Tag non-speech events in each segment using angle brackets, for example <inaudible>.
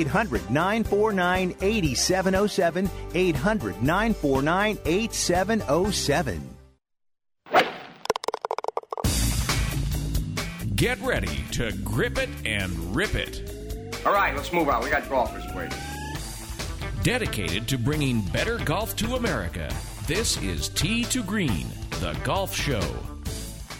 800 949 8707. 800 949 8707. Get ready to grip it and rip it. All right, let's move on. We got golfers waiting. Dedicated to bringing better golf to America, this is Tee to Green, the golf show.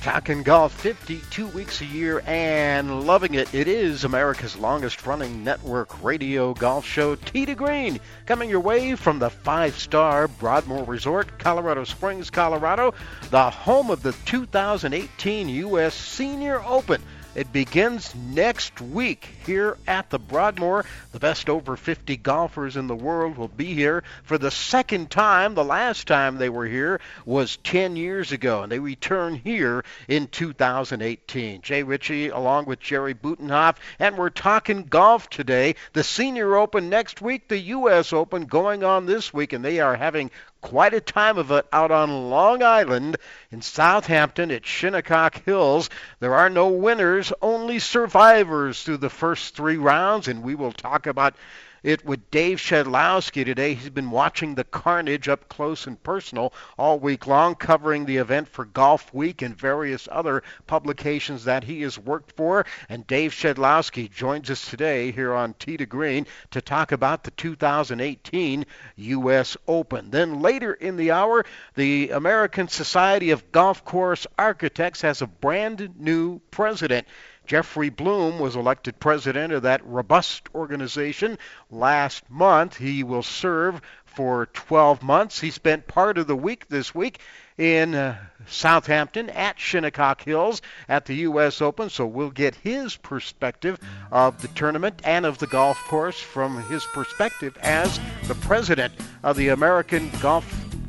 Talking golf 52 weeks a year and loving it. It is America's longest running network radio golf show, Tee to Green, coming your way from the five star Broadmoor Resort, Colorado Springs, Colorado, the home of the 2018 U.S. Senior Open. It begins next week here at the Broadmoor. The best over 50 golfers in the world will be here for the second time. The last time they were here was 10 years ago, and they return here in 2018. Jay Ritchie along with Jerry Butenhoff, and we're talking golf today. The Senior Open next week, the U.S. Open going on this week, and they are having quite a time of it out on Long Island in Southampton at Shinnecock Hills. There are no winners, only survivors through the first three rounds, and we will talk about it with Dave Shedloski today. He's been watching the carnage up close and personal all week long, covering the event for Golf Week and various other publications that he has worked for. And Dave Shedloski joins us today here on Tee to Green to talk about the 2018 U.S. Open. Then later in the hour, the American Society of Golf Course Architects has a brand new president. Jeffrey Blume was elected president of that robust organization last month. He will serve for 12 months. He spent part of the week this week in uh, Southampton at Shinnecock Hills at the U.S. Open, so we'll get his perspective of the tournament and of the golf course from his perspective as the president of the American Golf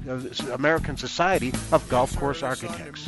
uh, American Society of Golf Course Architects.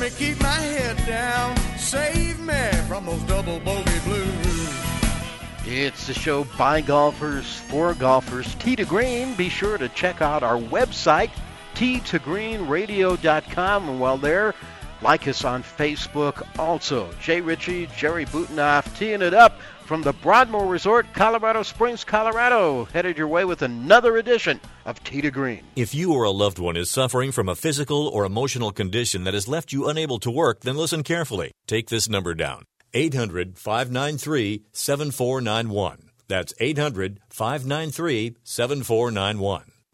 me keep my head down, save me from those double bogey blues. It's the show by golfers for golfers. Tee to Green. Be sure to check out our website, tee2greenradio.com. And while there, like us on Facebook also. Jay Ritchie, Jerry Butenhoff, teeing it up from the Broadmoor Resort, Colorado Springs, Colorado. Headed your way with another edition of Tee to Green. If you or a loved one is suffering from a physical or emotional condition that has left you unable to work, then listen carefully. Take this number down 800 593 7491. That's 800 593 7491.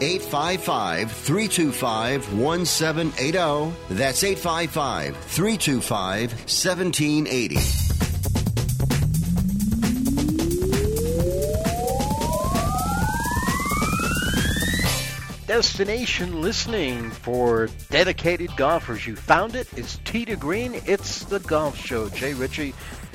855 325 1780. That's 855 325 1780. Destination listening for dedicated golfers. You found it. It's Tee to Green. It's the golf show. Jay Ritchie,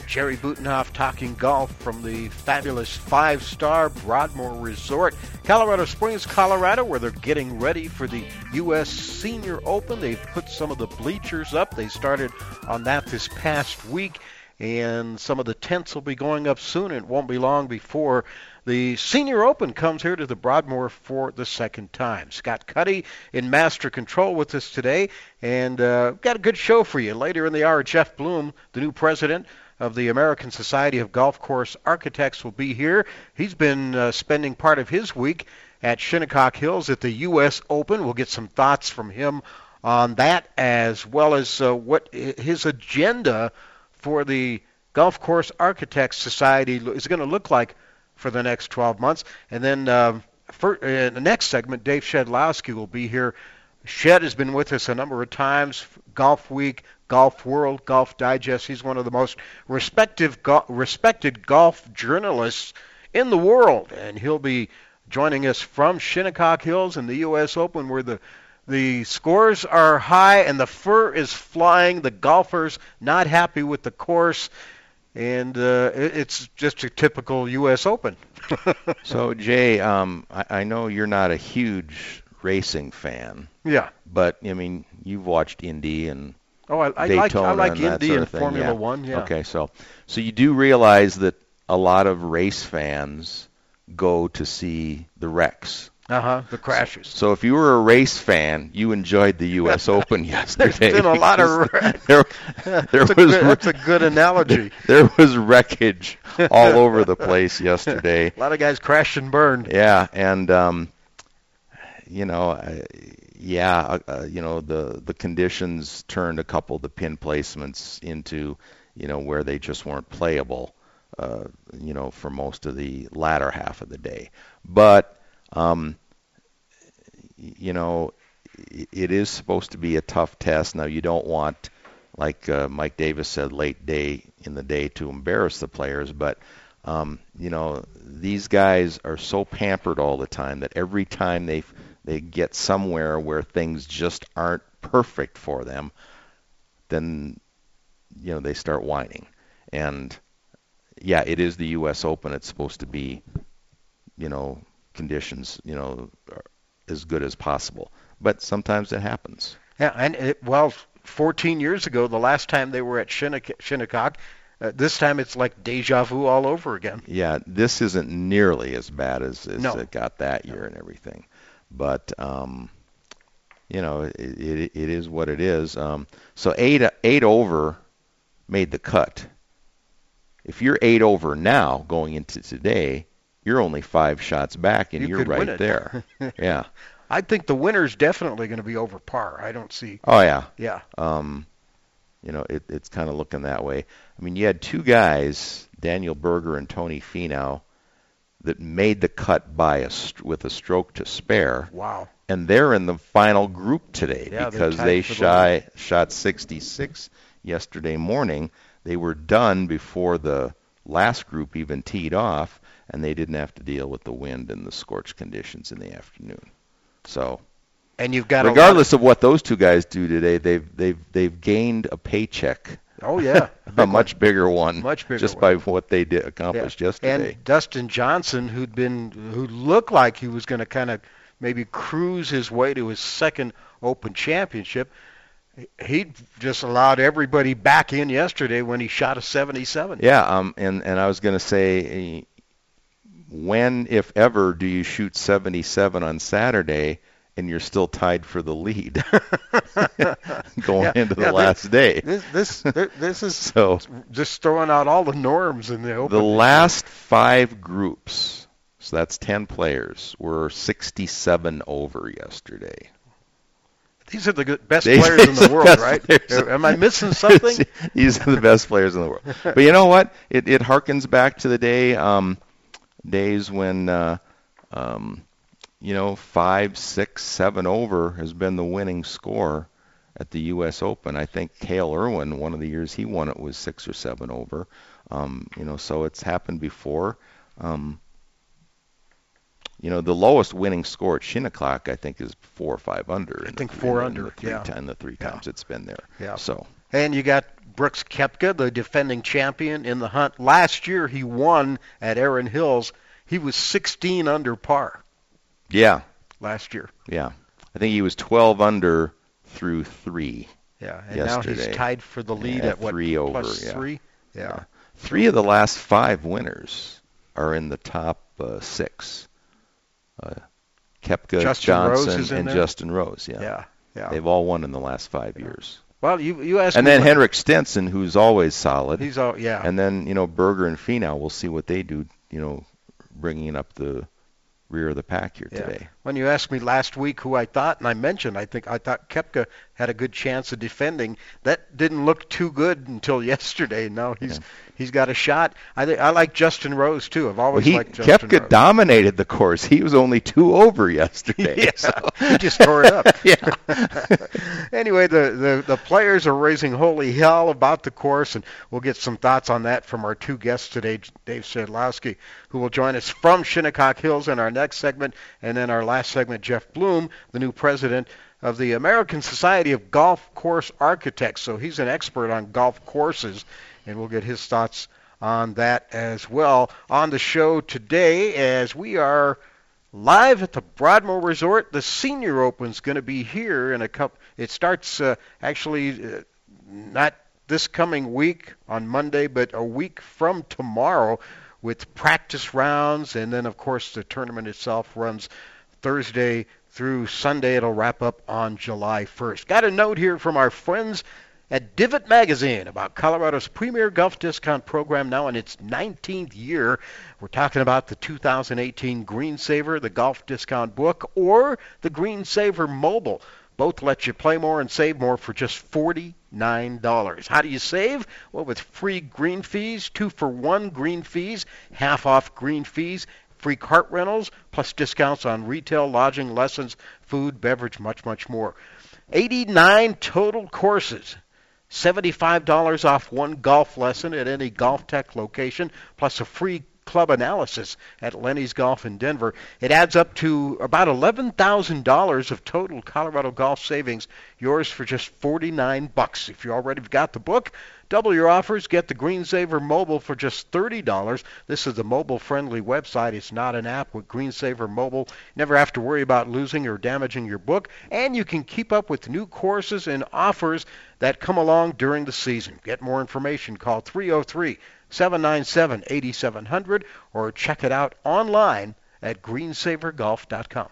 Jerry Butenhoff talking golf from the fabulous five star Broadmoor Resort, Colorado Springs, Colorado, where they're getting ready for the U.S. Senior Open. They've put some of the bleachers up. They started on that this past week, and some of the tents will be going up soon. It won't be long before the Senior Open comes here to the Broadmoor for the second time. Scott Cuddy in master control with us today, and uh, got a good show for you. Later in the hour, Jeff Blume, the new president of the American Society of Golf Course Architects, will be here. He's been uh, spending part of his week at Shinnecock Hills at the U.S. Open. We'll get some thoughts from him on that, as well as uh, what his agenda for the Golf Course Architects Society is going to look like for the next 12 months. And then um, for, in the next segment, Dave Shedloski will be here. Shed has been with us a number of times. Golf Week, Golf World, Golf Digest. He's one of the most respected, respected golf journalists in the world, and he'll be joining us from Shinnecock Hills in the U.S. Open, where the the scores are high and the fur is flying. The golfers not happy with the course and uh, it's just a typical U.S. Open. <laughs> so Jay, um, I, I know you're not a huge racing fan. Yeah. But I mean, you've watched Indy and oh, I, I Daytona like I like Indy sort of thing. Formula yeah. One. Yeah. Okay, so so you do realize that a lot of race fans go to see the wrecks. Uh huh. The crashes. So if you were a race fan, you enjoyed the U.S. <laughs> Open yesterday. There's been a lot of <laughs> there, <laughs> there that's, a was good, that's a good analogy. there was wreckage all over the place yesterday. a lot of guys crashed and burned. Yeah, and um, you know, uh, yeah, uh, uh, you know, the the conditions turned a couple of the pin placements into, you know, where they just weren't playable, uh, you know, for most of the latter half of the day. But, um, you know, it is supposed to be a tough test. Now, you don't want, like uh, Mike Davis said, late day in the day to embarrass the players, but um, you know, these guys are so pampered all the time that every time they they get somewhere where things just aren't perfect for them, then you know they start whining. And yeah, it is the U.S. Open. It's supposed to be, you know, conditions, you know, as good as possible. But sometimes it happens. Yeah, and it, well, 14 years ago, the last time they were at Shinnecock, Shinnecock uh, this time it's like deja vu all over again. Yeah, this isn't nearly as bad as, as No. it got that year and everything, but um, you know, it, it, it is what it is. Um, so eight eight over made the cut. If you're eight over now going into today, you're only five shots back, and You are right there. <laughs> yeah. I think the winner's definitely going to be over par. I don't see. Oh yeah. Yeah. Um, you know, it, it's kind of looking that way. I mean, you had two guys, Daniel Berger and Tony Finau, that made the cut by a with a stroke to spare, Wow. and they're in the final group today Yeah, because they shy, shot 66 yesterday morning. They were done before the last group even teed off, and they didn't have to deal with the wind and the scorched conditions in the afternoon. So And you've got lot of- regardless of what those two guys do today, they've they've they've gained a paycheck, Oh yeah. <laughs> a much bigger one, Much bigger just one. by what they did accomplished yesterday. And Dustin Johnson, who'd been, who looked like he was going to kind of maybe cruise his way to his second Open Championship, he just allowed everybody back in yesterday when he shot a 77. yeah, um, and and I was going to say, when, if ever, do you shoot 77 on Saturday? And you're still tied for the lead <laughs> going Yeah, into the yeah, last day. This this this this is <laughs> So just throwing out all the norms in the Open. the last five groups, so that's 10 players, were 67 over yesterday. These are the good, best These- players in are the <laughs> world, right? players. Am I missing something? These are the best players in the world. But you know what? It it harkens back to the day um, days when uh, um, you know five, six, seven over has been the winning score at the U.S. Open. I think Hale Irwin, one of the years he won it was six or seven over. Um, you know, so it's happened before. Um, you know, the lowest winning score at Shinnecock, I think, is four or five under. I in the think four in under, The three yeah. time, the three Yeah. times it's been there. Yeah. So And you got Brooks Koepka, the defending champion in the hunt. Last year he won at Erin Hills. He was 16 under par yeah, last year. Yeah, I think he was 12 under through three. Yeah, and now he's tied for the lead Yeah, at what three over, plus yeah. three. Yeah. Three of the last five winners are in the top uh, six. Uh, Koepka, Justin Rose Johnson, and there? Justin Rose. Yeah. Yeah. Yeah. they've all won in the last five years. Well, you you asked And then what- Henrik Stenson, who's always solid. He's all yeah. And then you know Berger and Finau. We'll see what they do. You know, bringing up the rear of the pack here today. When you asked me last week who I thought, and I mentioned, I think I thought Koepka had a good chance of defending. That didn't look too good until <laughs> yesterday. Now he's he's got a shot. I think I like Justin Rose too. I've Well, always he liked Justin Koepka Rose. dominated the course. He was only two over yesterday. <laughs> Yeah, so- he just tore it up. <laughs> yeah. anyway, the, the, the players are raising holy hell about the course, and we'll get some thoughts on that from our two guests today, Dave Shedloski, who will join us from Shinnecock Hills in our next segment, and then our last segment, Jeff Blume, the new president of the American Society of Golf Course Architects. So he's an expert on golf courses, and we'll get his thoughts on that as well on the show today as we are live at the Broadmoor Resort. The Senior Open's going to be here in a couple. It starts uh, actually uh, not this coming week on Monday, but a week from tomorrow with practice rounds, and then of course the tournament itself runs Thursday through Sunday. It'll wrap up on July 1st. Got a note here from our friends at Divot Magazine about Colorado's premier golf discount program now in its 19th year. We're talking about the 2018 Green Saver, the golf discount book, or the Green Saver mobile. Both let you play more and save more for just $49. How do you save? Well, with free green fees, two for one green fees, half off green fees, free cart rentals, plus discounts on retail, lodging, lessons, food, beverage, much, much more. 89 total courses. $75 off one golf lesson at any Golf Tech location, plus a free club analysis at Lenny's Golf in Denver. It adds up to about $11,000 of total Colorado golf savings, yours for just 49 bucks. If you already have got the book, Double your offers. Get the GreenSaver Mobile for just $30. This is a mobile-friendly website. It's not an app with GreenSaver Mobile. Never have to worry about losing or damaging your book, and you can keep up with new courses and offers that come along during the season. Get more information. Call 303 797 8700 or check it out online at greensavergolf.com.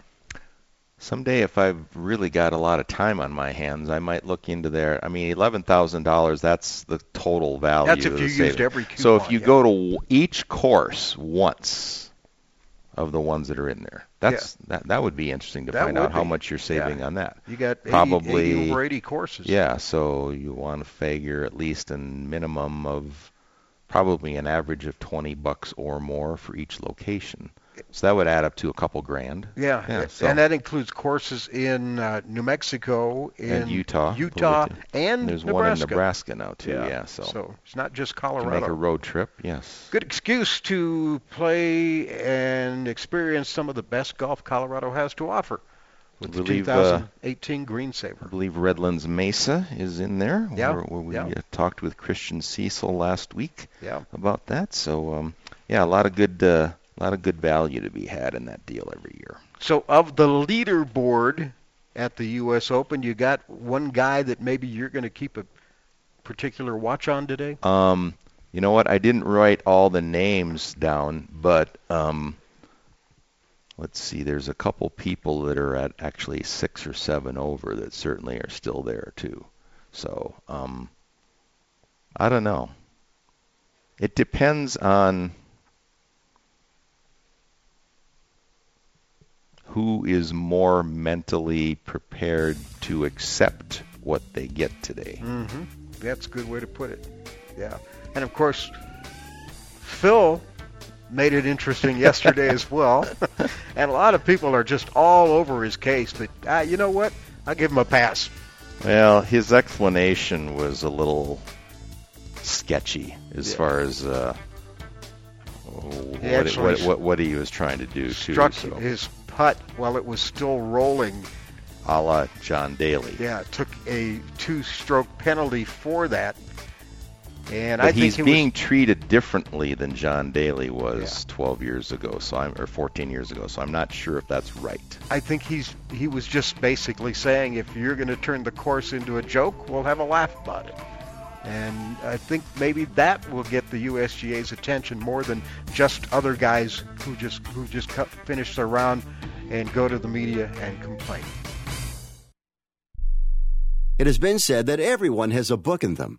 Someday, if I've really got a lot of time on my hands, I might look into there. I mean, eleven thousand dollars—that's the total value. That's if you the used every coupon. So if you yeah. go to each course once of the ones that are in there, that's that that would be interesting to That find out how much you're saving Yeah. on that. you got 80, Probably 80 over 80 courses. Yeah, so you want to figure at least a minimum of probably an average of 20 bucks or more for each location. So that would add up to a couple grand. Yeah, Yeah, so- and that includes courses in uh, New Mexico, in And Utah, I Utah, and There's Nebraska. one in Nebraska now too. Yeah, so, so it's not just to Colorado. make a road trip, yes. Good excuse to play and experience some of the best golf Colorado has to offer with the believe, uh, 2018 I believe Redlands Mesa is in there. Yeah, Where, where we yeah. uh, talked with Christian Cecil last week Yeah. about that. So um, yeah, a lot of good, uh, a lot of good value to be had in that deal every year. So of the leaderboard at the U.S. Open, you got one guy that maybe you're going to keep a particular watch on today. Um, you know what? I didn't write all the names down, but um, let's see. There's a couple people that are at actually six or seven over that certainly are still there too. So um, I don't know. It depends on who is more mentally prepared to accept what they get today. Mm-hmm. That's a good way to put it. Yeah. And of course, Phil made it interesting yesterday as well. <laughs> and a lot of people are just all over his case. But uh, you know what? I'll give him a pass. Well, his explanation was a little sketchy as Yeah. far as uh, what, He what, what, what he was trying to do too. Struck so, his putt while it was still rolling. a la John Daly. Yeah, took a two-stroke penalty for that. And But I he's he being was, treated differently than John Daly was Yeah. 12 years ago, so I'm or 14 years ago. So I'm not sure if that's right. I think he's he was just basically saying if you're going to turn the course into a joke, we'll have a laugh about it. And I think maybe that will get the USGA's attention more than just other guys who just who just cut, finish their round and go to the media and complain. It has been said that everyone has a book in them.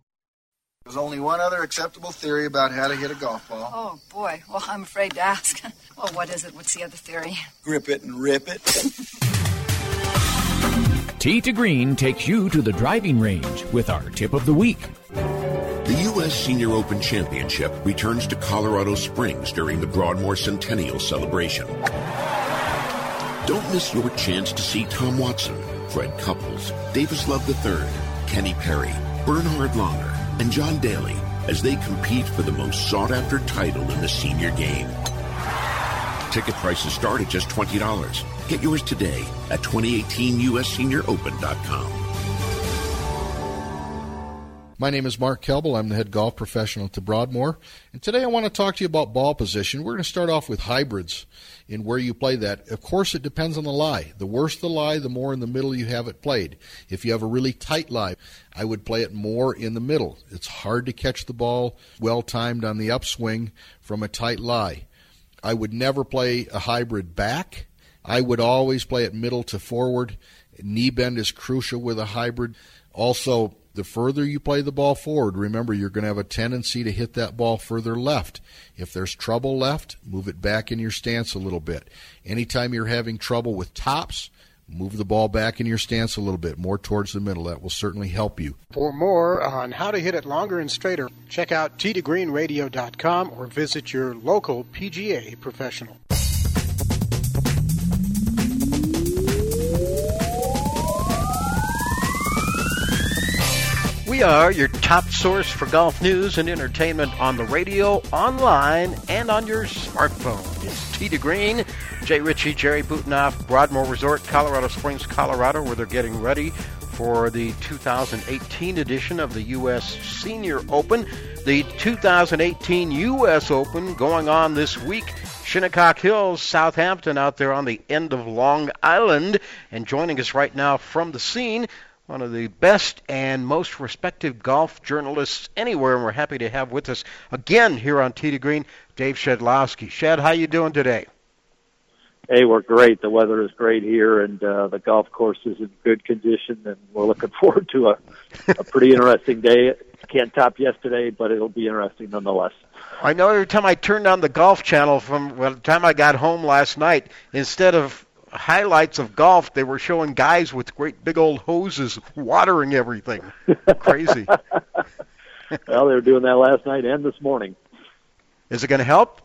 There's only one other acceptable theory about how to hit a golf ball. Oh, boy. Well, I'm afraid to ask. <laughs> well, what is it? What's the other theory? Grip it and rip it. <laughs> Tee to Green takes you to the driving range with our tip of the week. The U.S. Senior Open Championship returns to Colorado Springs during the Broadmoor Centennial celebration. Don't miss your chance to see Tom Watson, Fred Couples, Davis Love III, Kenny Perry, Bernhard Langer, and John Daly as they compete for the most sought after title in the senior game. Ticket prices start at just $20. Get yours today at 2018USSeniorOpen.com. My name is Mark Kelble. I'm the head golf professional at the Broadmoor. And today I want to talk to you about ball position. We're going to start off with hybrids in where you play that. Of course, it depends on the lie. The worse the lie, the more in the middle you have it played. If you have a really tight lie, I would play it more in the middle. It's hard to catch the ball well timed on the upswing from a tight lie. I would never play a hybrid back. I would always play it middle to forward. Knee bend is crucial with a hybrid. Also, the further you play the ball forward, remember you're going to have a tendency to hit that ball further left. If there's trouble left, move it back in your stance a little bit. Anytime you're having trouble with tops, move the ball back in your stance a little bit, more towards the middle. That will certainly help you. For more on how to hit it longer and straighter, check out tgreenradio.com or visit your local PGA professional. We are your top source for golf news and entertainment on the radio, online, and on your smartphone. It's to Green, Jay Ritchie, Jerry Butenhoff, Broadmoor Resort, Colorado Springs, Colorado, where they're getting ready for the 2018 edition of the U.S. Senior Open. The 2018 U.S. Open going on this week. Shinnecock Hills, Southampton, out there on the end of Long Island. And joining us right now from the scene, one of the best and most respected golf journalists anywhere, and we're happy to have with us again here on Tee to Green, Dave Shedloski. Shed, how you doing today? Hey, we're great. The weather is great here, and uh, the golf course is in good condition, and we're looking <laughs> forward to a, a pretty interesting day. Can't top yesterday, but it'll be interesting nonetheless. I know every time I turned on the golf channel from well, the time I got home last night, instead of highlights of golf, they were showing guys with great big old hoses watering everything. Crazy. <laughs> well, they were doing that last night and this morning. Is it going to help?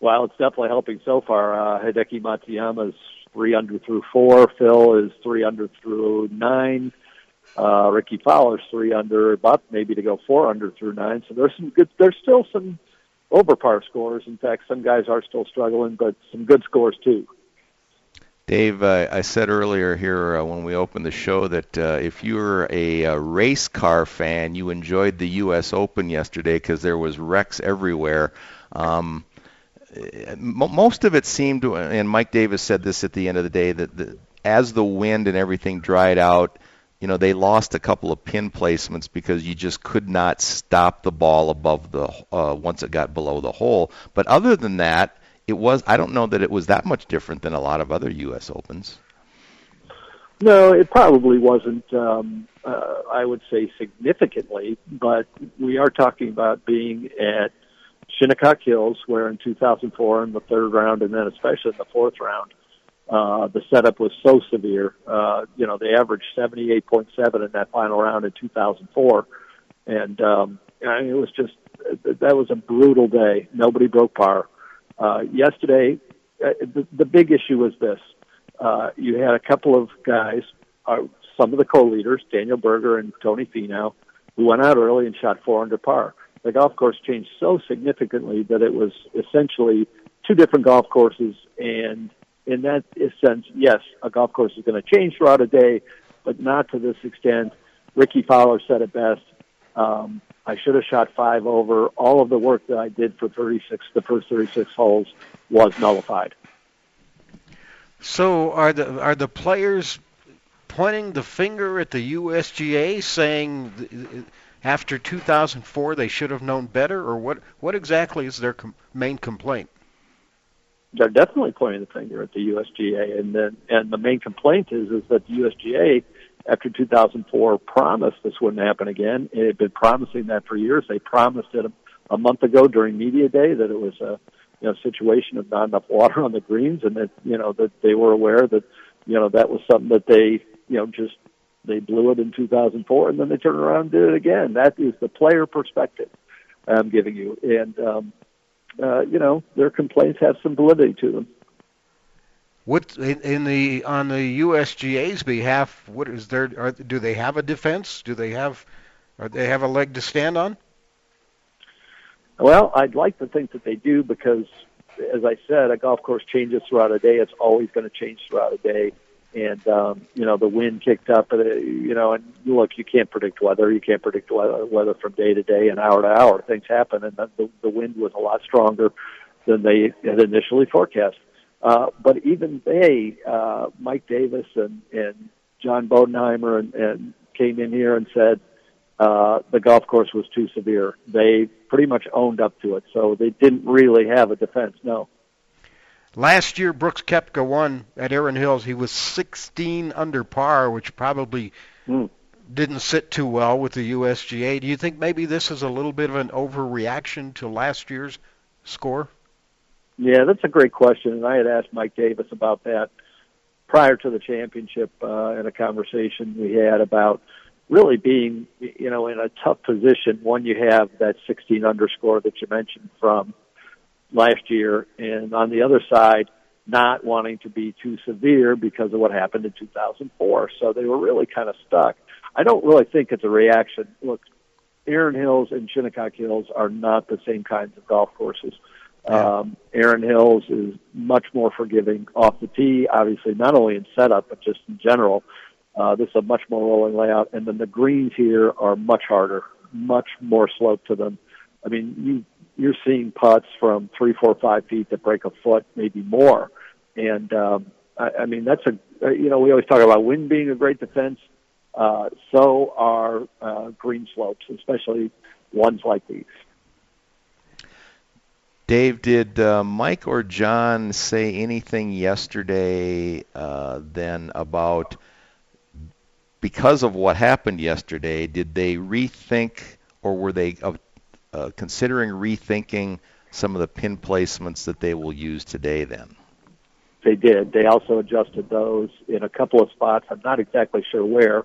Well, it's definitely helping so far. Uh, Hideki Matsuyama is three under through four. Phil is three under through nine. Uh, Rickie Fowler's three under, about maybe to go four under through nine. So there's some good. There's still some over par scores. In fact, some guys are still struggling, but some good scores too. Dave, uh, I said earlier here uh, when we opened the show that uh, if you're a, a, race car fan, you enjoyed the U.S. Open yesterday because there was wrecks everywhere. Um, most of it seemed and Mike Davis said this at the end of the day, that the, as the wind and everything dried out, you know, they lost a couple of pin placements because you just could not stop the ball above the uh, once it got below the hole. But other than that, it was. I don't know that it was that much different than a lot of other U.S. Opens. No, it probably wasn't. Um, uh, I would say significantly, but we are talking about being at Shinnecock Hills, where in 2004 in the third round, and then especially in the fourth round, uh, the setup was so severe. Uh, you know, they averaged 78.7 in that final round in 2004, and um, I mean, it was just that was a brutal day. Nobody broke par. Uh, yesterday, uh, the, the big issue was this: uh, you had a couple of guys, uh, some of the co-leaders, Daniel Berger and Tony Finau, who went out early and shot four under par. The golf course changed so significantly that it was essentially two different golf courses and in that sense, yes, a golf course is going to change throughout a day, but not to this extent. Rickie Fowler said it best. Um, I should have shot five over. All of the work that I did for 36, the first 36 holes, was nullified. So are the are the players pointing the finger at the USGA, saying after 2004 they should have known better, or what? What exactly is their com- main complaint? they're definitely pointing the finger at the USGA, and then and the main complaint is is that the USGA, after 2004, promised this wouldn't happen again. It had been promising that for years. They promised it a, a month ago during media day that it was a you know situation of not enough water on the greens, and that you know that they were aware that you know that was something that they you know just they blew it in 2004, and then they turned around and did it again. That is the player perspective I'm giving you, and um, uh, you know, their complaints have some validity to them. What in the on the USGA's behalf? What is there? Are, do they have a defense? Do they have? Are they have a leg to stand on? Well, I'd like to think that they do because, as I said, a golf course changes throughout a day. It's always going to change throughout a day and um, you know the wind kicked up. And, uh, you know, and look, you can't predict weather. You can't predict weather, from day to day and hour to hour. Things happen, and the, the wind was a lot stronger than they had initially forecast. Uh, but even they, uh, Mike Davis and, and John Bodenhamer, and, and came in here and said uh, the golf course was too severe. They pretty much owned up to it, so they didn't really have a defense. No. Last year, Brooks Koepka won at Erin Hills. He was 16 under par, which probably mm. didn't sit too well with the USGA. Do you think maybe this is a little bit of an overreaction to last year's score? Yeah, that's a great question, and I had asked Mike Davis about that prior to the championship uh, in a conversation we had about really being, you know, in a tough position when you have that 16 underscore that you mentioned from last year, and on the other side, not wanting to be too severe because of what happened in 2004. So they were really kind of stuck. I don't really think it's a reaction. Look, Erin Hills and Shinnecock Hills are not the same kinds of golf courses. Yeah. Um, Erin Hills is much more forgiving off the tee, obviously, not only in setup, but just in general. Uh, this is a much more rolling layout, and then the greens here are much harder, much more slope to them. I mean, you you're seeing putts from three, four, five feet that break a foot, maybe more. And um, I, I mean, that's a uh, you know we always talk about wind being a great defense. Uh, so are uh, green slopes, especially ones like these. Dave, did uh, Mike or John say anything yesterday uh, then about because of what happened yesterday? Did they rethink, or were they of uh, considering rethinking some of the pin placements that they will use today then? They did. They also adjusted those in a couple of spots. I'm not exactly sure where,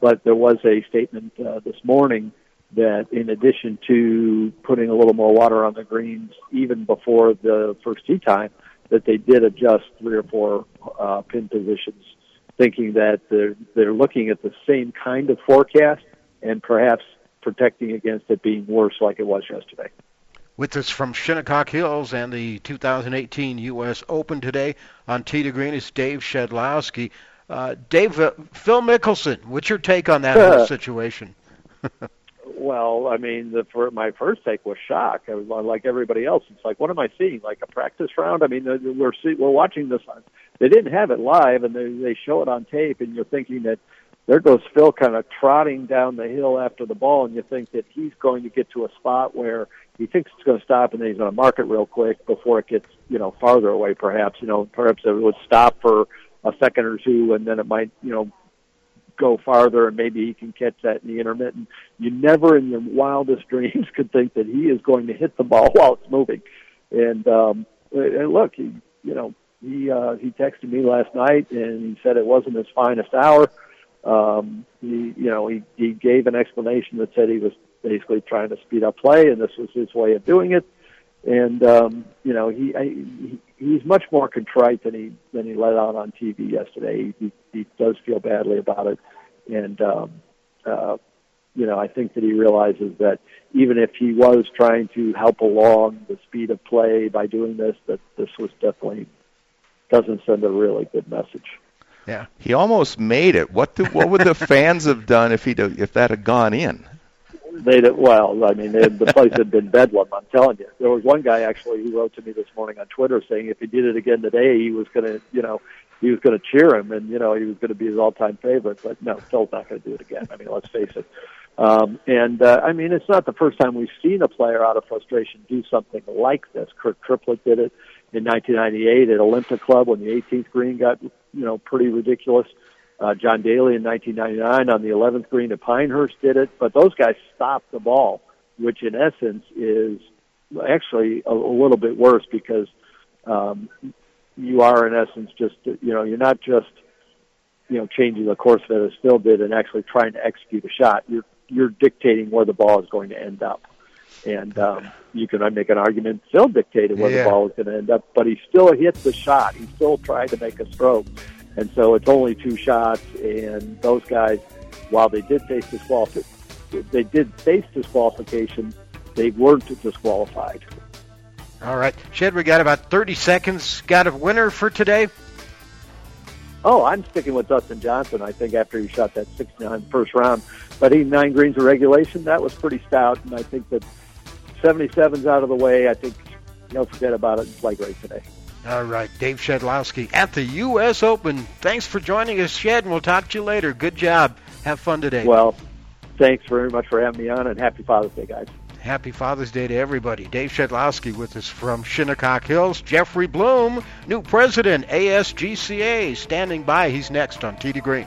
but there was a statement uh, this morning that in addition to putting a little more water on the greens even before the first tee time, that they did adjust three or four uh, pin positions, thinking that they're they're looking at the same kind of forecast and perhaps protecting against it being worse like it was yesterday. With us from Shinnecock Hills and the 2018 U.S. Open today on Tee to Green is Dave Shedloski. Uh, Dave, uh, Phil Mickelson, what's your take on that whole <laughs> situation? <laughs> well, I mean, the, for my first take was shock. I was like everybody else. It's like, what am I seeing? Like a practice round? I mean, we're see, we're watching this. On, they didn't have it live, and they they show it on tape, and you're thinking that there goes Phil kind of trotting down the hill after the ball, and you think that he's going to get to a spot where he thinks it's going to stop, and then he's going to mark it real quick before it gets you know farther away. Perhaps you know perhaps it would stop for a second or two, and then it might you know go farther, and maybe he can catch that in the intermittent. You never in your wildest <laughs> dreams could think that he is going to hit the ball <laughs> while it's moving. And um, and look, he you know he uh, he texted me last night, and he said it wasn't his finest hour. Um, he you know he he gave an explanation that said he was basically trying to speed up play, and this was his way of doing it. And um, you know he, I, he he's much more contrite than he than he let out on TV yesterday. He, he does feel badly about it, and um, uh, you know I think that he realizes that even if he was trying to help along the speed of play by doing this, that this was definitely doesn't send a really good message. Yeah, he almost made it. What do, what would the <laughs> fans have done if he if that had gone in? They did well. I mean, they, the place had been bedlam. I'm telling you. There was one guy actually who wrote to me this morning on Twitter saying if he did it again today, he was going to, you know, he was going to cheer him, and you know, he was going to be his all-time favorite. But no, Phil's not going to do it again. I mean, let's face it. Um, and uh, I mean, it's not the first time we've seen a player out of frustration do something like this. Kirk Triplett did it in 1998 at Olympic Club when the 18th green got, you know, pretty ridiculous. John Daly in 1999 on the 11th green at Pinehurst did it, but those guys stopped the ball, which in essence is actually a, a little bit worse because um, you are in essence just, you know, you're not just, you know, changing the course of it Phil did and actually trying to execute a shot. You're you're dictating where the ball is going to end up. And um, you can make an argument Phil dictated where Yeah. the ball was going to end up, but he still hit the shot. He still tried to make a stroke. And so it's only two shots, and those guys, while they did face disqualification, they did face disqualification, they weren't disqualified. All right, Shed, we got about 30 seconds. Got a winner for today? Oh, I'm sticking with Dustin Johnson. I think after he shot that 69 first round, but he nine greens of regulation, that was pretty stout. And I think that 77's out of the way. I think you know forget about it and play great today. All right, Dave Shedloski at the U.S. Open. Thanks for joining us, Shed, and we'll talk to you later. Good job. Have fun today. Well, thanks very much for having me on, and happy Father's Day, guys. Happy Father's Day to everybody. Dave Shedloski with us from Shinnecock Hills. Jeffrey Blume, new president, ASGCA, standing by. He's next on Tee to Green.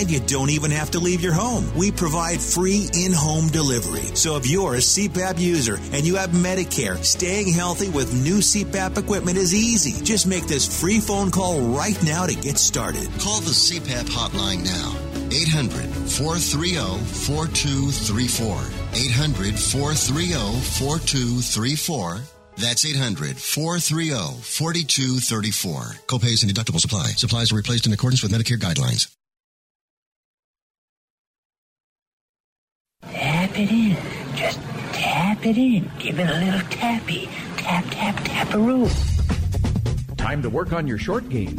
you don't even have to leave your home. We provide free in home delivery. So if you're a CPAP user and you have Medicare, staying healthy with new CPAP equipment is easy. Just make this free phone call right now to get started. Call the CPAP hotline now. 800 430 4234. 800 430 4234. That's 800 430 4234. Copays and deductibles apply. Supplies are replaced in accordance with Medicare guidelines. Tap it in. Just tap it in. Give it a little tappy. Tap, tap, tap a taparoo. Time to work on your short game.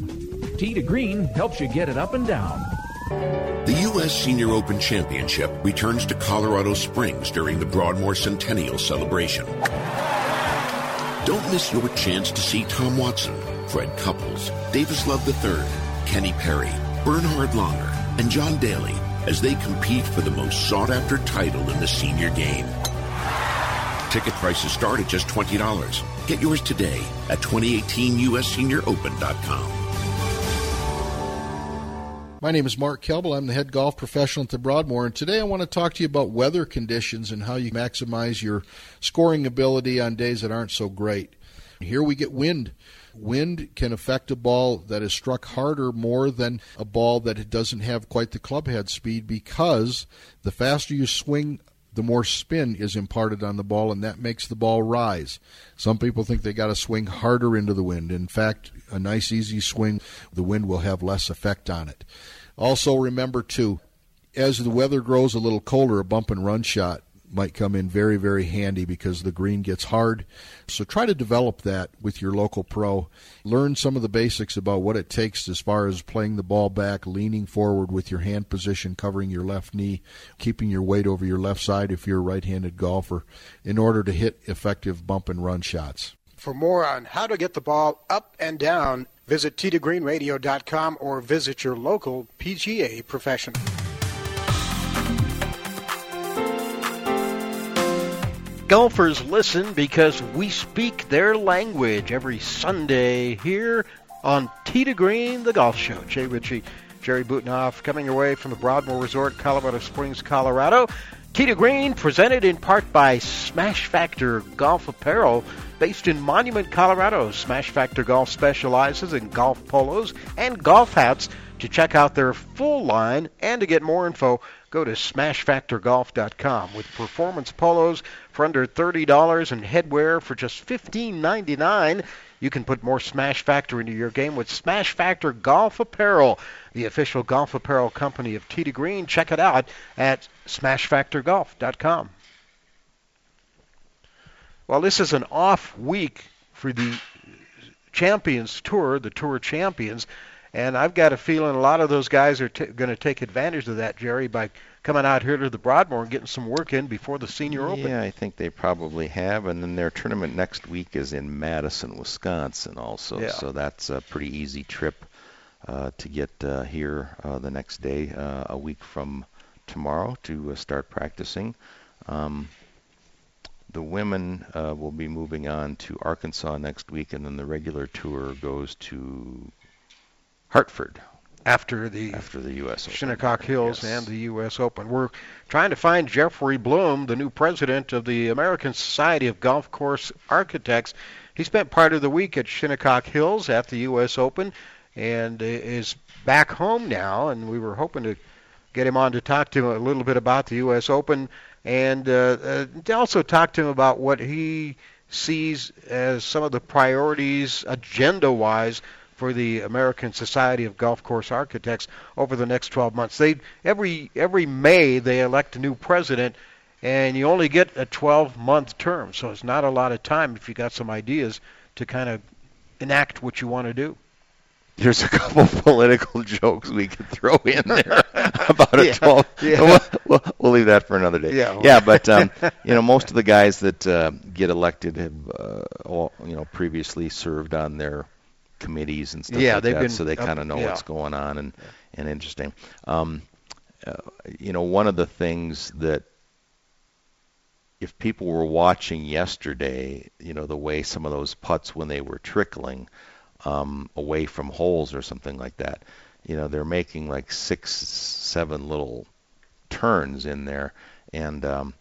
Tee to Green helps you get it up and down. The U.S. Senior Open Championship returns to Colorado Springs during the Broadmoor Centennial celebration. Don't miss your chance to see Tom Watson, Fred Couples, Davis Love III, Kenny Perry, Bernhard Langer, and John Daly as they compete for the most sought after title in the senior game. Ticket prices start at just $20. Get yours today at 2018USSeniorOpen.com. My name is Mark Kelble. I'm the head golf professional at the Broadmoor, and today I want to talk to you about weather conditions and how you maximize your scoring ability on days that aren't so great. Here we get wind. Wind can affect a ball that is struck harder more than a ball that doesn't have quite the club head speed because the faster you swing the more spin is imparted on the ball, and that makes the ball rise. Some people think they got to swing harder into the wind. In fact, a nice, easy swing, the wind will have less effect on it. Also, remember, too, as the weather grows a little colder, a bump and run shot might come in very, very handy because the green gets hard. So try to develop that with your local pro. Learn some of the basics about what it takes as far as playing the ball back, leaning forward with your hand position, covering your left knee, keeping your weight over your left side if you're a right handed golfer, in order to hit effective bump and run shots. For more on how to get the ball up and down, visit tgreenradio.com or visit your local PGA professional. Golfers listen because we speak their language every Sunday here on Tee to Green, the golf show. Jay Ritchie, Jerry Butenhoff coming away from the Broadmoor Resort, Colorado Springs, Colorado. Tee to Green, presented in part by Smash Factor Golf Apparel, based in Monument, Colorado. Smash Factor Golf specializes in golf polos and golf hats. To check out their full line and to get more info, go to smashfactorgolf.com. With performance polos for under $30 and headwear for just $15.99, you can put more Smash Factor into your game with Smash Factor Golf Apparel, the official golf apparel company of to Green. Check it out at smashfactorgolf.com. Well, this is an off week for the Champions Tour, the Tour Champions. And I've got a feeling a lot of those guys are t- going to take advantage of that, Jerry, by coming out here to the Broadmoor and getting some work in before the Senior Open. Yeah, I think they probably have. And then their tournament next week is in Madison, Wisconsin, also. Yeah. So that's a pretty easy trip uh, to get uh, here uh, the next day, uh, a week from tomorrow, to uh, start practicing. Um, the women uh, will be moving on to Arkansas next week, and then the regular tour goes to Hartford after the after the U.S. Open. Shinnecock Hills Yes. and the U.S. Open. We're trying to find Jeffrey Blume, the new president of the American Society of Golf Course Architects. He spent part of the week at Shinnecock Hills at the U.S. Open and is back home now. And we were hoping to get him on to talk to him a little bit about the U.S. Open and uh, uh, to also talk to him about what he sees as some of the priorities agenda-wise for the American Society of Golf Course Architects over the next 12 months. They every every May they elect a new president, and you only get a 12-month term, so it's not a lot of time if you got some ideas to kind of enact what you want to do. there's a couple <laughs> political jokes we could throw in there <laughs> <laughs> about a Yeah, 12. yeah. We'll, we'll, we'll leave that for another day. Yeah. yeah, but um, you know, most of the guys that uh, get elected have, uh, all, you know, previously served on their committees and stuff Yeah, like they've that, been so they kind of know yeah. what's going on and and interesting. Um, uh, you know, one of the things that if people were watching yesterday, you know, the way some of those putts when they were trickling um, away from holes or something like that, you know, they're making like six, seven little turns in there, and um,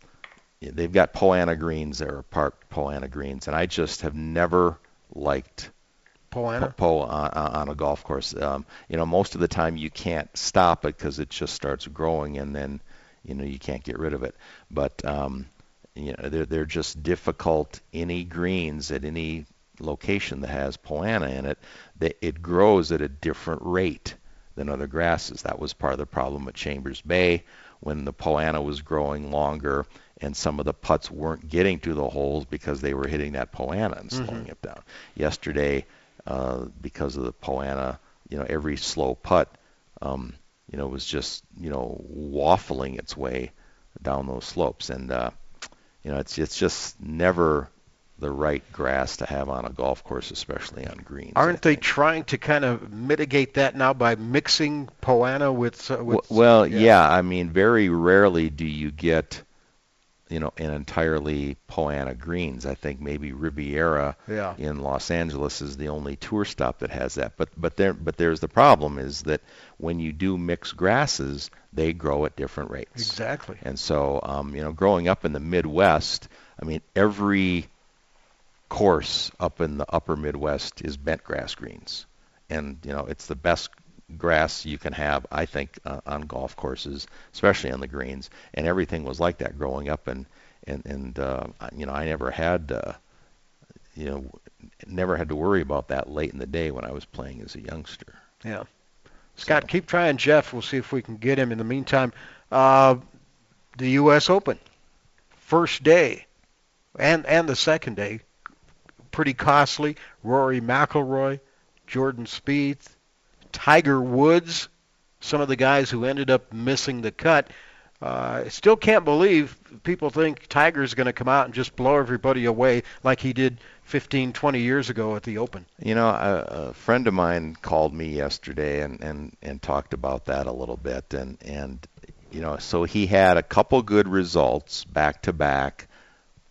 they've got Poa annua greens there, or park Poa annua greens, and I just have never liked Poa annua? Po on, on a golf course. Um, you know, most of the time you can't stop it because it just starts growing, and then you know you can't get rid of it. But um, you know, they're they're just difficult. Any greens at any location that has Poa annua in it, that it grows at a different rate than other grasses. That was part of the problem at Chambers Bay when the Poa annua was growing longer and some of the putts weren't getting to the holes because they were hitting that Poa annua and slowing Mhm. it down. Yesterday, uh, because of the Poa annua, you know, every slow putt, um, you know, was just, you know, waffling its way down those slopes. And, uh, you know, it's, it's just never the right grass to have on a golf course, especially on greens. Aren't they trying to kind of mitigate that now by mixing Poa annua with, uh, with well, yeah. I mean, very rarely do you get, you know, an entirely Poa annua greens. I think maybe Riviera Yeah. in Los Angeles is the only tour stop that has that. But but there but there's the problem is that when you do mix grasses, they grow at different rates. Exactly. And so, um, you know, growing up in the Midwest, I mean, every course up in the upper Midwest is bent grass greens. And, you know, it's the best grass you can have, I think, uh, on golf courses, especially on the greens. And everything was like that growing up. And, and, and uh, you know, I never had, uh, you know, never had to worry about that late in the day when I was playing as a youngster. Yeah. Scott, keep trying Jeff. We'll see if we can get him. In the meantime, uh, the U.S. Open, first day, and and the second day, pretty costly. Rory McIlroy, Jordan Spieth, Tiger Woods, some of the guys who ended up missing the cut. Uh, still can't believe people think Tiger's going to come out and just blow everybody away like he did 15, 20 years ago at the Open. You know, a, a friend of mine called me yesterday and, and, and talked about that a little bit, and and you know, so he had a couple good results back to back,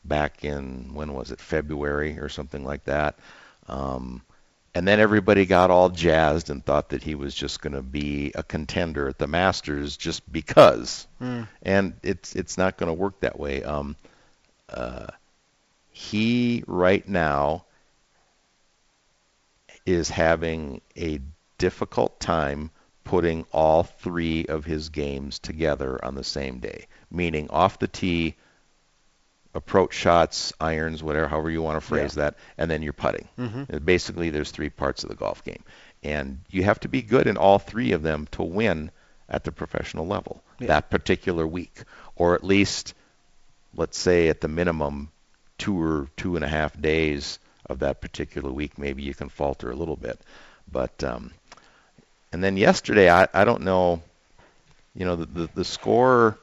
back in when was it February or something like that, um, and then everybody got all jazzed and thought that he was just going to be a contender at the Masters just because, Hmm. and it's it's not going to work that way. Um, uh, he right now is having a difficult time putting all three of his games together on the same day, meaning off the tee, approach shots, irons, whatever, however you want to phrase Yeah. that, and then you're putting. Mhm. Uh, Basically, there's three parts of the golf game, and you have to be good in all three of them to win at the professional level Yeah. that particular week, or at least, let's say, at the minimum, two or two and a half days of that particular week. Maybe you can falter a little bit, but um, and then yesterday, I, I don't know, you know, the, the the score,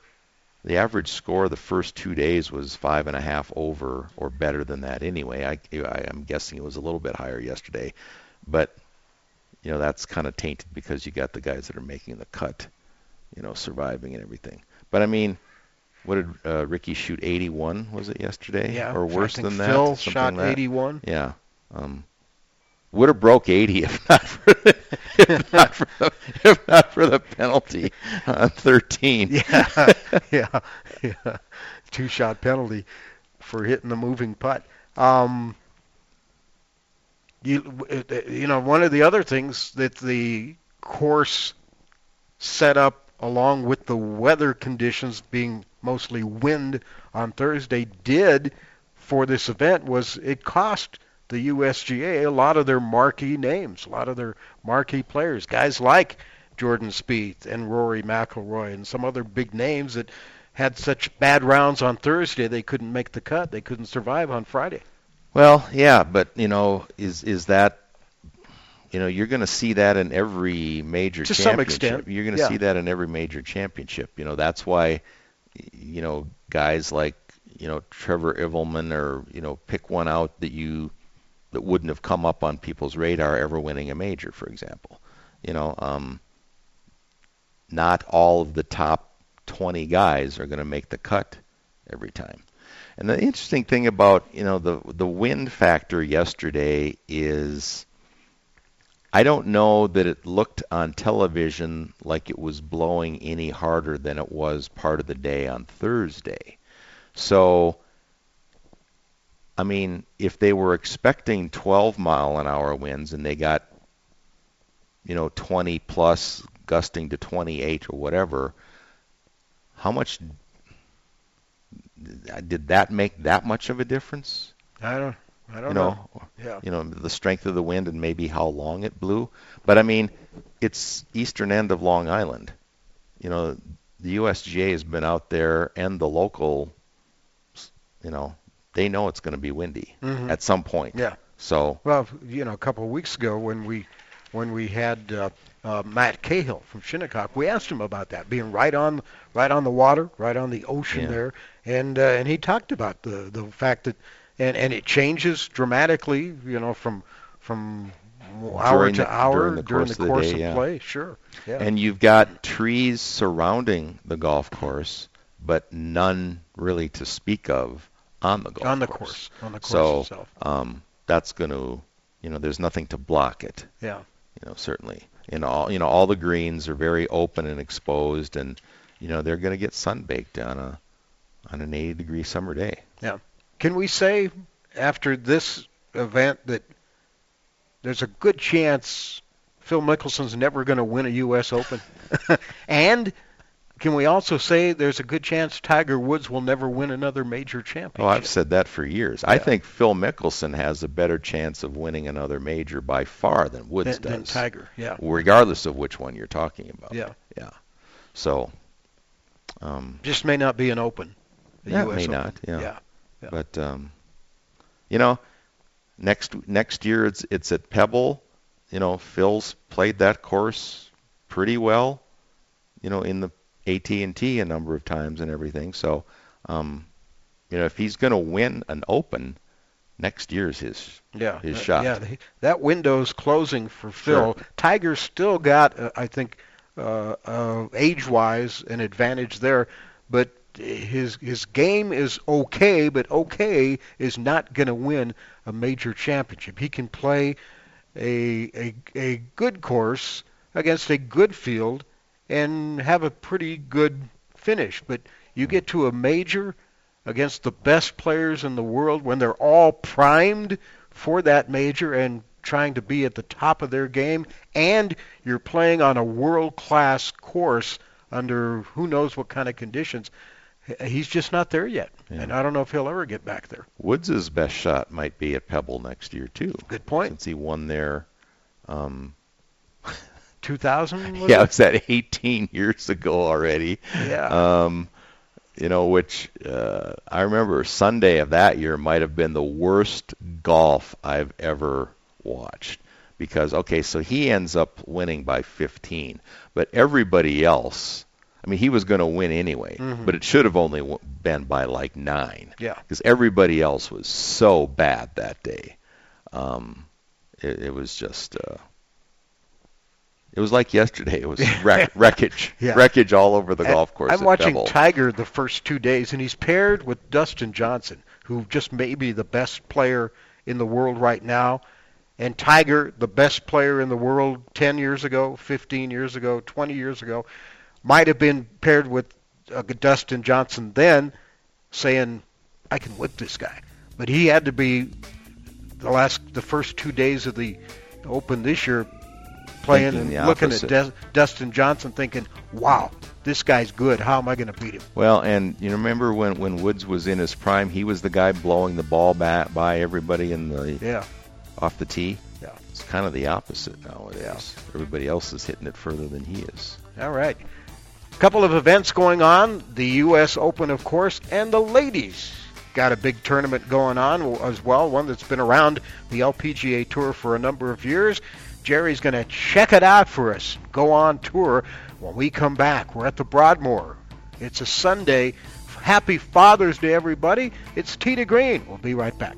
the average score the first two days was five and a half over or better than that anyway. I, I am guessing it was a little bit higher yesterday, but you know that's kind of tainted because you got the guys that are making the cut, you know, surviving and everything. But I mean, what did uh, Rickie shoot? 81 was it yesterday? Yeah, or worse than that? Phil something shot like that? 81. Yeah. Um, would have broke 80 if <laughs> not for the, if not for the, if not for the penalty on 13. Yeah, <laughs> yeah, yeah. Two shot penalty for hitting the moving putt. Um, you, you know, one of the other things that the course set up along with the weather conditions being mostly wind on Thursday did for this event was it cost the USGA a lot of their marquee names, a lot of their marquee players, guys like Jordan Spieth and Rory McIlroy and some other big names that had such bad rounds on Thursday they couldn't make the cut, they couldn't survive on Friday. Well, yeah, but you know, is is that you know, you're going to see that in every major To some extent, You're going to yeah. see that in every major championship. You know, that's why, you know, guys like, you know, Trevor Immelman or, you know, pick one out that you that wouldn't have come up on people's radar ever winning a major, for example. You know, um, not all of the top 20 guys are going to make the cut every time. And the interesting thing about you know the the wind factor yesterday is I don't know that it looked on television like it was blowing any harder than it was part of the day on Thursday. So I mean, if they were expecting 12 mile an hour winds and they got you know 20 plus gusting to 28 or whatever, how much did that make that much of a difference? I don't. I don't you know. know, Yeah. you know the strength of the wind and maybe how long it blew. But I mean, it's eastern end of Long Island. You know, the USGA has been out there and the local, you know, they know it's going to be windy Mhm. at some point. Yeah. So Well, you know, a couple of weeks ago when we when we had uh, uh, Matt Cahill from Shinnecock, we asked him about that being right on right on the water, right on the ocean Yeah. there, and uh, and he talked about the the fact that and and it changes dramatically, you know, from from hour during to the, hour during the course, of, the course day, of yeah. play. Sure. Yeah. And you've got trees surrounding the golf course, but none really to speak of on the golf On the course. course, on the course so, itself. um, that's going to, you know, there's nothing to block it. Yeah. You know, certainly. And all, you know, all the greens are very open and exposed, and you know they're going to get sunbaked on a on an 80 degree summer day. Yeah. Can we say after this event that there's a good chance Phil Mickelson's never going to win a U.S. Open? <laughs> and can we also say there's a good chance Tiger Woods will never win another major championship? Oh. I've said that for years. I think Phil Mickelson has a better chance of winning another major by far than Woods Than- than does. Tiger, yeah. Regardless of which one you're talking about. Yeah. Yeah. So, um, Just may not be an Open. yeah, it US may Open. not. Yeah. Yeah. yeah. But um, you know, next next year it's it's at Pebble. You know, Phil's played that course pretty well. You know, in the AT&T a number of times and everything. So, um, you know, if he's going to win an Open, next year's his Yeah, his shot. Yeah, that window's closing for Phil. Sure. Tiger's still got, uh, I think, uh, uh, age-wise, an advantage there, but his his game is okay, but okay is not going to win a major championship. He can play a a a good course against a good field and have a pretty good finish, but you get to a major against the best players in the world when they're all primed for that major and trying to be at the top of their game and you're playing on a world class course under who knows what kind of conditions he's just not there yet and I don't know if he'll ever get back there Woods' best shot might be at Pebble next year too. Good point. Since he won there. Um, 2000 <laughs> was yeah, it? was that 18 years ago already. Yeah. Um, you know, which uh, I remember Sunday of that year might have been the worst golf I've ever watched because okay, so he ends up winning by 15, but everybody else, I mean, he was going to win anyway, Mhm. but it should have only been by like nine. Yeah. Because everybody else was so bad that day. Um, it, it was just. Uh, it was like yesterday. It was <laughs> wreck, wreckage, Yeah. wreckage all over the And golf course. I'm watching Pebble. Tiger the first two days, and he's paired with Dustin Johnson, who just may be the best player in the world right now. And Tiger, the best player in the world 10 years ago, 15 years ago, 20 years ago, might have been paired with uh, Dustin Johnson then, saying, "I can whip this guy." But he had to be the last, the first two days of the Open this year, playing and looking at opposite. Des- Dustin Johnson, thinking, "Wow, this guy's good. How am I going to beat him?" Well, and you remember when when Woods was in his prime, he was the guy blowing the ball back by everybody in the Yeah. off the tee. Yeah. It's kind of the opposite nowadays. Everybody else is hitting it further than he is. All right. Couple of events going on. The U.S. Open, of course, and the ladies got a big tournament going on as well, one that's been around the LPGA Tour for a number of years. Jerry's going to check it out for us, go on tour when we come back. We're at the Broadmoor. It's a Sunday. Happy Father's Day, everybody. It's Tee to Green. We'll be right back.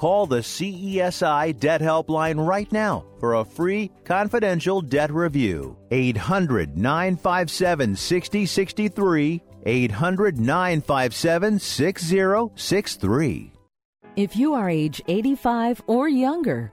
Call the CESI Debt Helpline right now for a free confidential debt review. 800 957 6063. 800 957 6063. If you are age 85 or younger,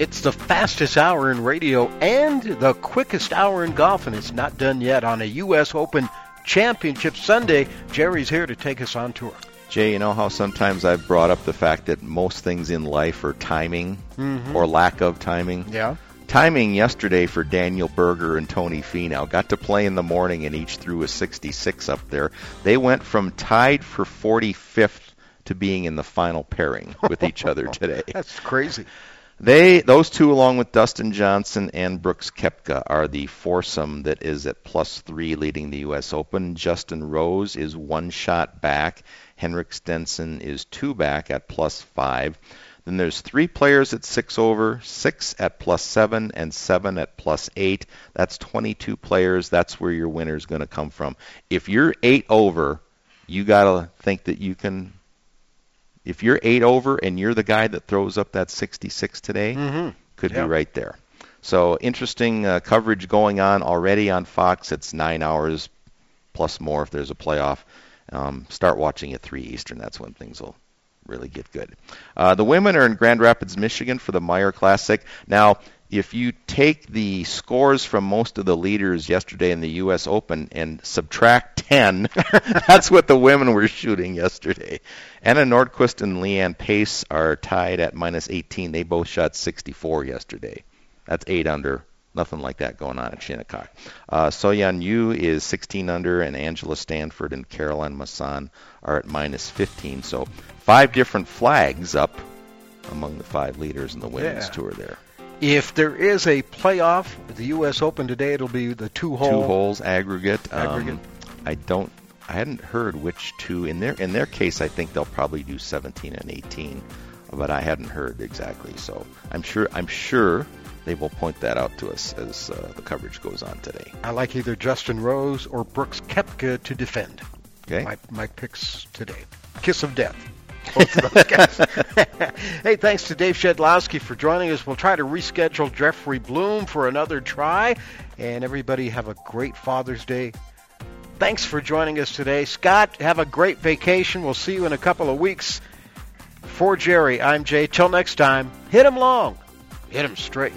It's the fastest hour in radio and the quickest hour in golf, and it's not done yet on a U.S. Open Championship Sunday. Jerry's here to take us on tour. Jay, you know how sometimes I've brought up the fact that most things in life are timing mm-hmm. or lack of timing? Yeah. Timing yesterday for Daniel Berger and Tony Finau. Got to play in the morning and each threw a 66 up there. They went from tied for 45th to being in the final pairing with each other <laughs> today. That's crazy. They, those two, along with Dustin Johnson and Brooks Koepka, are the foursome that is at plus three leading the U.S. Open. Justin Rose is one shot back. Henrik Stenson is two back at plus five. Then there's three players at six over, six at plus seven, and seven at plus eight. That's 22 players. That's where your winner is going to come from. If you're eight over, you got to think that you can if you're eight over and you're the guy that throws up that 66 today, mm-hmm. could yep. be right there. So interesting uh, coverage going on already on Fox. It's nine hours plus more if there's a playoff. Um, start watching at three Eastern. That's when things will really get good. Uh, the women are in Grand Rapids, Michigan for the Meijer Classic. Now, if you take the scores from most of the leaders yesterday in the U.S. Open and subtract 10, <laughs> that's what the women were shooting yesterday. Anna Nordqvist and Lee-Anne Pace are tied at minus 18. They both shot 64 yesterday. That's eight under. Nothing like that going on at Shinnecock. Uh, Soyeon Yu is 16 under, and Angela Stanford and Caroline Masson are at minus 15. So five different flags up among the five leaders in the women's Yeah. tour there. If there is a playoff, the U.S. Open today, it'll be the two hole. Two holes aggregate. Um, Aggregate. I don't. I hadn't heard which two in their in their case. I think they'll probably do 17 and 18, but I hadn't heard exactly. So I'm sure I'm sure they will point that out to us as uh, the coverage goes on today. I like either Justin Rose or Brooks Koepka to defend. Okay. My, my picks today. Kiss of death. <laughs> Hey, thanks to Dave Shedloski for joining us. We'll try to reschedule Jeffrey Blume for another try. And everybody have a great Father's Day. Thanks for joining us today. Scott, have a great vacation. We'll see you in a couple of weeks. For Jerry, I'm Jay. Till next time, hit him long, hit him straight.